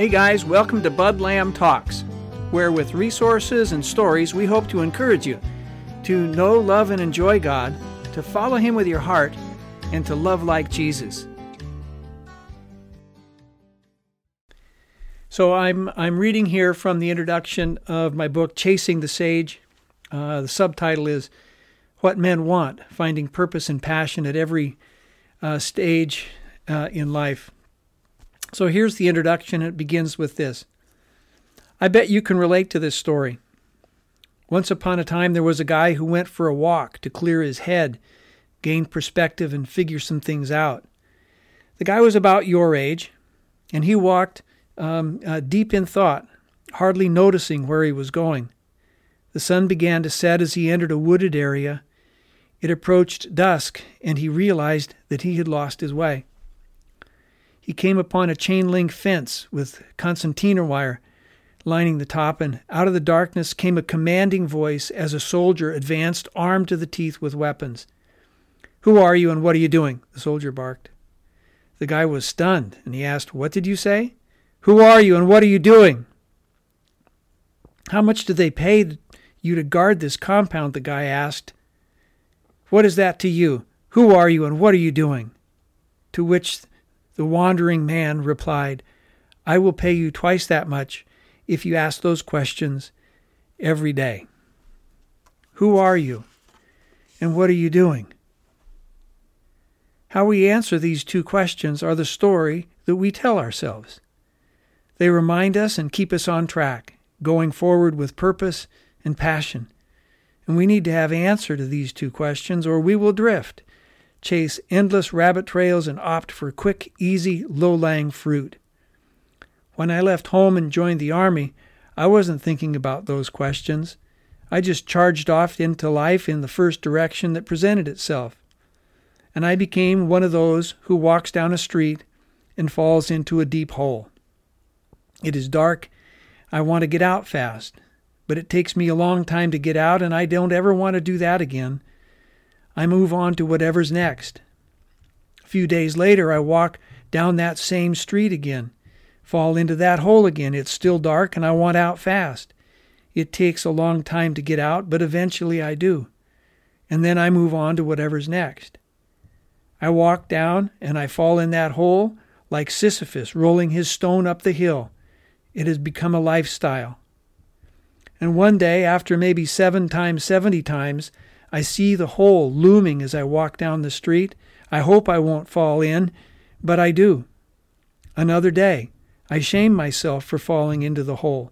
Hey guys, welcome to Bud Lamb Talks, where with resources and stories we hope to encourage you to know, love, and enjoy God, to follow Him with your heart, and to love like Jesus. So I'm I'm reading here from the introduction of my book Chasing the Sage. Uh, the subtitle is "What Men Want: Finding Purpose and Passion at Every uh, Stage uh, in Life." So here's the introduction. It begins with this. I bet you can relate to this story. Once upon a time, there was a guy who went for a walk to clear his head, gain perspective, and figure some things out. The guy was about your age, and he walked um, uh, deep in thought, hardly noticing where he was going. The sun began to set as he entered a wooded area. It approached dusk, and he realized that he had lost his way. He came upon a chain link fence with concertina wire lining the top, and out of the darkness came a commanding voice as a soldier advanced, armed to the teeth with weapons. Who are you and what are you doing? the soldier barked. The guy was stunned, and he asked, What did you say? Who are you and what are you doing? How much do they pay you to guard this compound? the guy asked. What is that to you? Who are you and what are you doing? To which the wandering man replied, I will pay you twice that much if you ask those questions every day. Who are you? And what are you doing? How we answer these two questions are the story that we tell ourselves. They remind us and keep us on track, going forward with purpose and passion. And we need to have answer to these two questions or we will drift, chase endless rabbit trails and opt for quick, easy, low-lying fruit. When I left home and joined the Army, I wasn't thinking about those questions. I just charged off into life in the first direction that presented itself. And I became one of those who walks down a street and falls into a deep hole. It is dark. I want to get out fast, but it takes me a long time to get out, and I don't ever want to do that again. I move on to whatever's next. A few days later, I walk down that same street again fall into that hole again. It's still dark and I want out fast. It takes a long time to get out, but eventually I do. And then I move on to whatever's next. I walk down and I fall in that hole like Sisyphus rolling his stone up the hill. It has become a lifestyle. And one day, after maybe seven times, seventy times, I see the hole looming as I walk down the street. I hope I won't fall in, but I do. Another day, I shame myself for falling into the hole.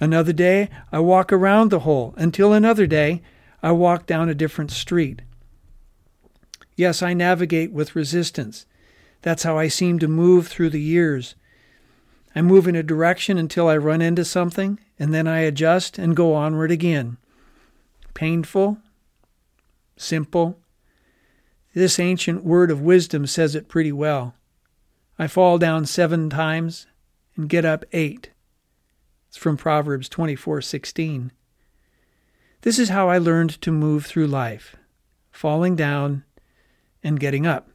Another day, I walk around the hole, until another day, I walk down a different street. Yes, I navigate with resistance. That's how I seem to move through the years. I move in a direction until I run into something, and then I adjust and go onward again. Painful, simple. This ancient word of wisdom says it pretty well. I fall down seven times, and get up eight. It's from Proverbs 24:16. This is how I learned to move through life, falling down and getting up.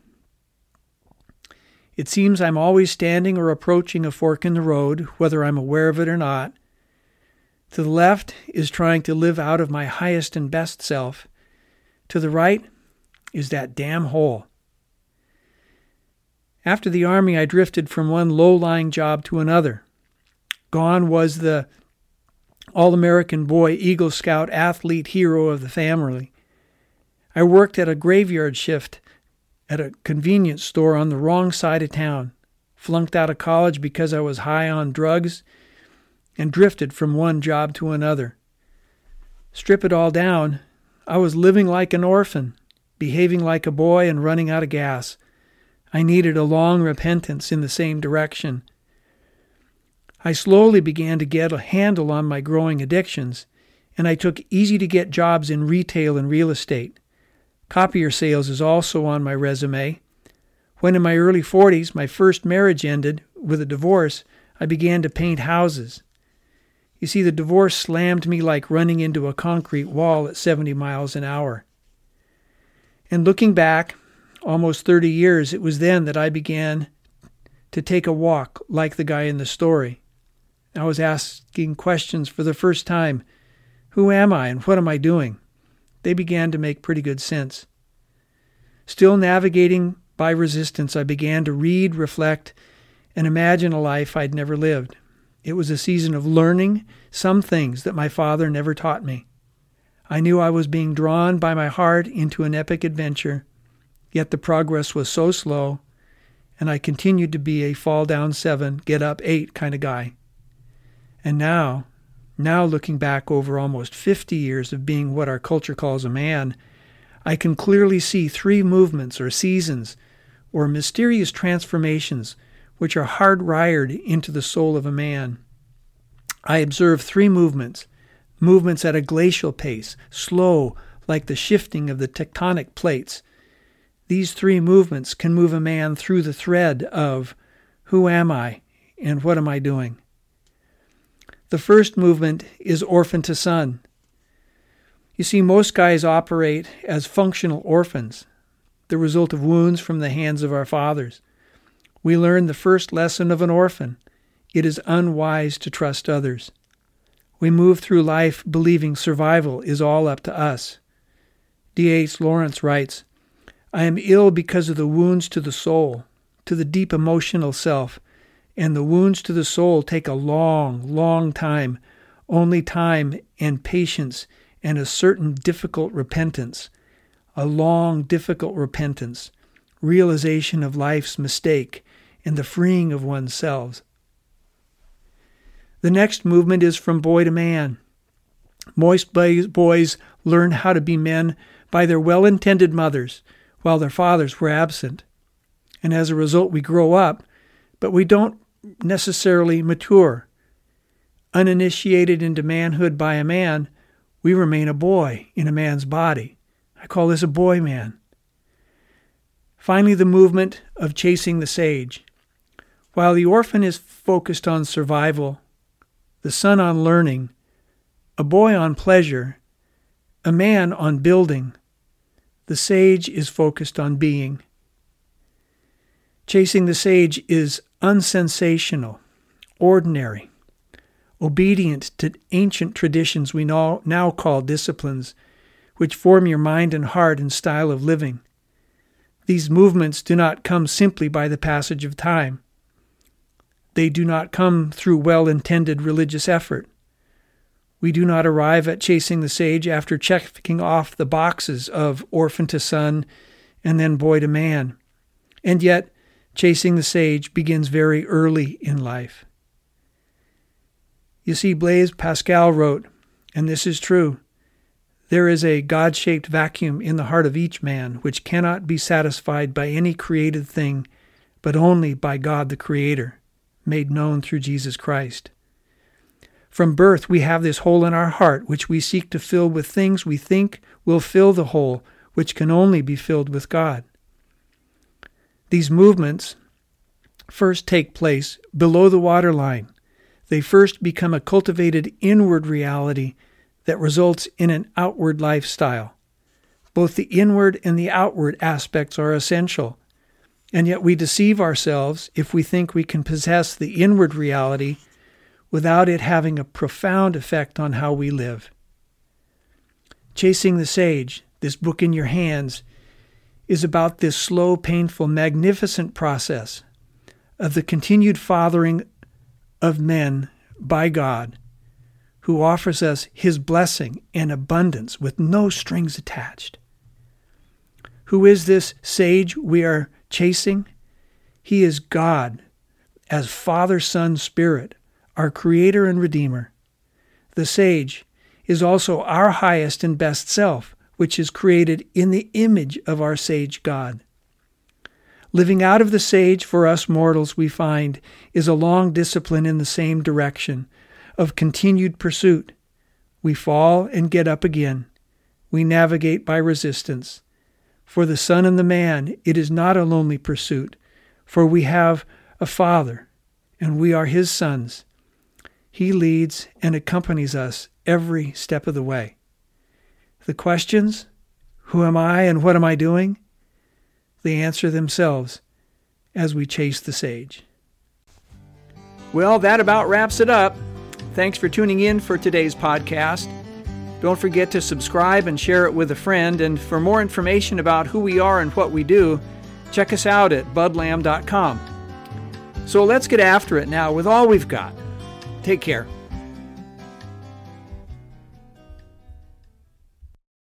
It seems I'm always standing or approaching a fork in the road, whether I'm aware of it or not. To the left is trying to live out of my highest and best self. To the right is that damn hole. After the Army, I drifted from one low lying job to another. Gone was the All American boy, Eagle Scout athlete hero of the family. I worked at a graveyard shift at a convenience store on the wrong side of town, flunked out of college because I was high on drugs, and drifted from one job to another. Strip it all down, I was living like an orphan, behaving like a boy, and running out of gas. I needed a long repentance in the same direction. I slowly began to get a handle on my growing addictions, and I took easy to get jobs in retail and real estate. Copier sales is also on my resume. When in my early 40s my first marriage ended with a divorce, I began to paint houses. You see, the divorce slammed me like running into a concrete wall at 70 miles an hour. And looking back, almost 30 years, it was then that I began to take a walk like the guy in the story, I was asking questions for the first time Who am I and what am I doing? They began to make pretty good sense. Still navigating by resistance, I began to read, reflect, and imagine a life I'd never lived. It was a season of learning some things that my father never taught me. I knew I was being drawn by my heart into an epic adventure, yet the progress was so slow, and I continued to be a fall down seven, get up eight kind of guy. And now, now looking back over almost 50 years of being what our culture calls a man, I can clearly see three movements or seasons or mysterious transformations which are hardwired into the soul of a man. I observe three movements movements at a glacial pace, slow like the shifting of the tectonic plates. These three movements can move a man through the thread of who am I and what am I doing? The first movement is orphan to son. You see, most guys operate as functional orphans, the result of wounds from the hands of our fathers we learn the first lesson of an orphan it is unwise to trust others. We move through life believing survival is all up to us. D.H. Lawrence writes I am ill because of the wounds to the soul, to the deep emotional self, and the wounds to the soul take a long, long time, only time and patience and a certain difficult repentance, a long, difficult repentance, realization of life's mistake, and the freeing of oneself. The next movement is from boy to man. Most boys learn how to be men by their well intended mothers while their fathers were absent. And as a result, we grow up, but we don't necessarily mature. Uninitiated into manhood by a man, we remain a boy in a man's body. I call this a boy man. Finally, the movement of chasing the sage. While the orphan is focused on survival, the son on learning, a boy on pleasure, a man on building, the sage is focused on being. Chasing the sage is unsensational, ordinary, obedient to ancient traditions we now, now call disciplines, which form your mind and heart and style of living. These movements do not come simply by the passage of time. They do not come through well intended religious effort. We do not arrive at chasing the sage after checking off the boxes of orphan to son and then boy to man. And yet, chasing the sage begins very early in life. You see, Blaise Pascal wrote, and this is true there is a God shaped vacuum in the heart of each man which cannot be satisfied by any created thing, but only by God the Creator made known through Jesus Christ. From birth, we have this hole in our heart which we seek to fill with things we think will fill the hole which can only be filled with God. These movements first take place below the waterline. They first become a cultivated inward reality that results in an outward lifestyle. Both the inward and the outward aspects are essential and yet we deceive ourselves if we think we can possess the inward reality without it having a profound effect on how we live. Chasing the Sage, this book in your hands, is about this slow, painful, magnificent process of the continued fathering of men by God, who offers us his blessing and abundance with no strings attached. Who is this sage we are chasing. He is God as Father, Son, Spirit, our Creator and Redeemer. The sage is also our highest and best self, which is created in the image of our sage God. Living out of the sage for us mortals, we find, is a long discipline in the same direction of continued pursuit. We fall and get up again. We navigate by resistance. For the Son and the man, it is not a lonely pursuit, for we have a Father, and we are His sons. He leads and accompanies us every step of the way. The questions, who am I and what am I doing? They answer themselves as we chase the sage. Well, that about wraps it up. Thanks for tuning in for today's podcast. Don't forget to subscribe and share it with a friend. And for more information about who we are and what we do, check us out at budlamb.com. So let's get after it now with all we've got. Take care.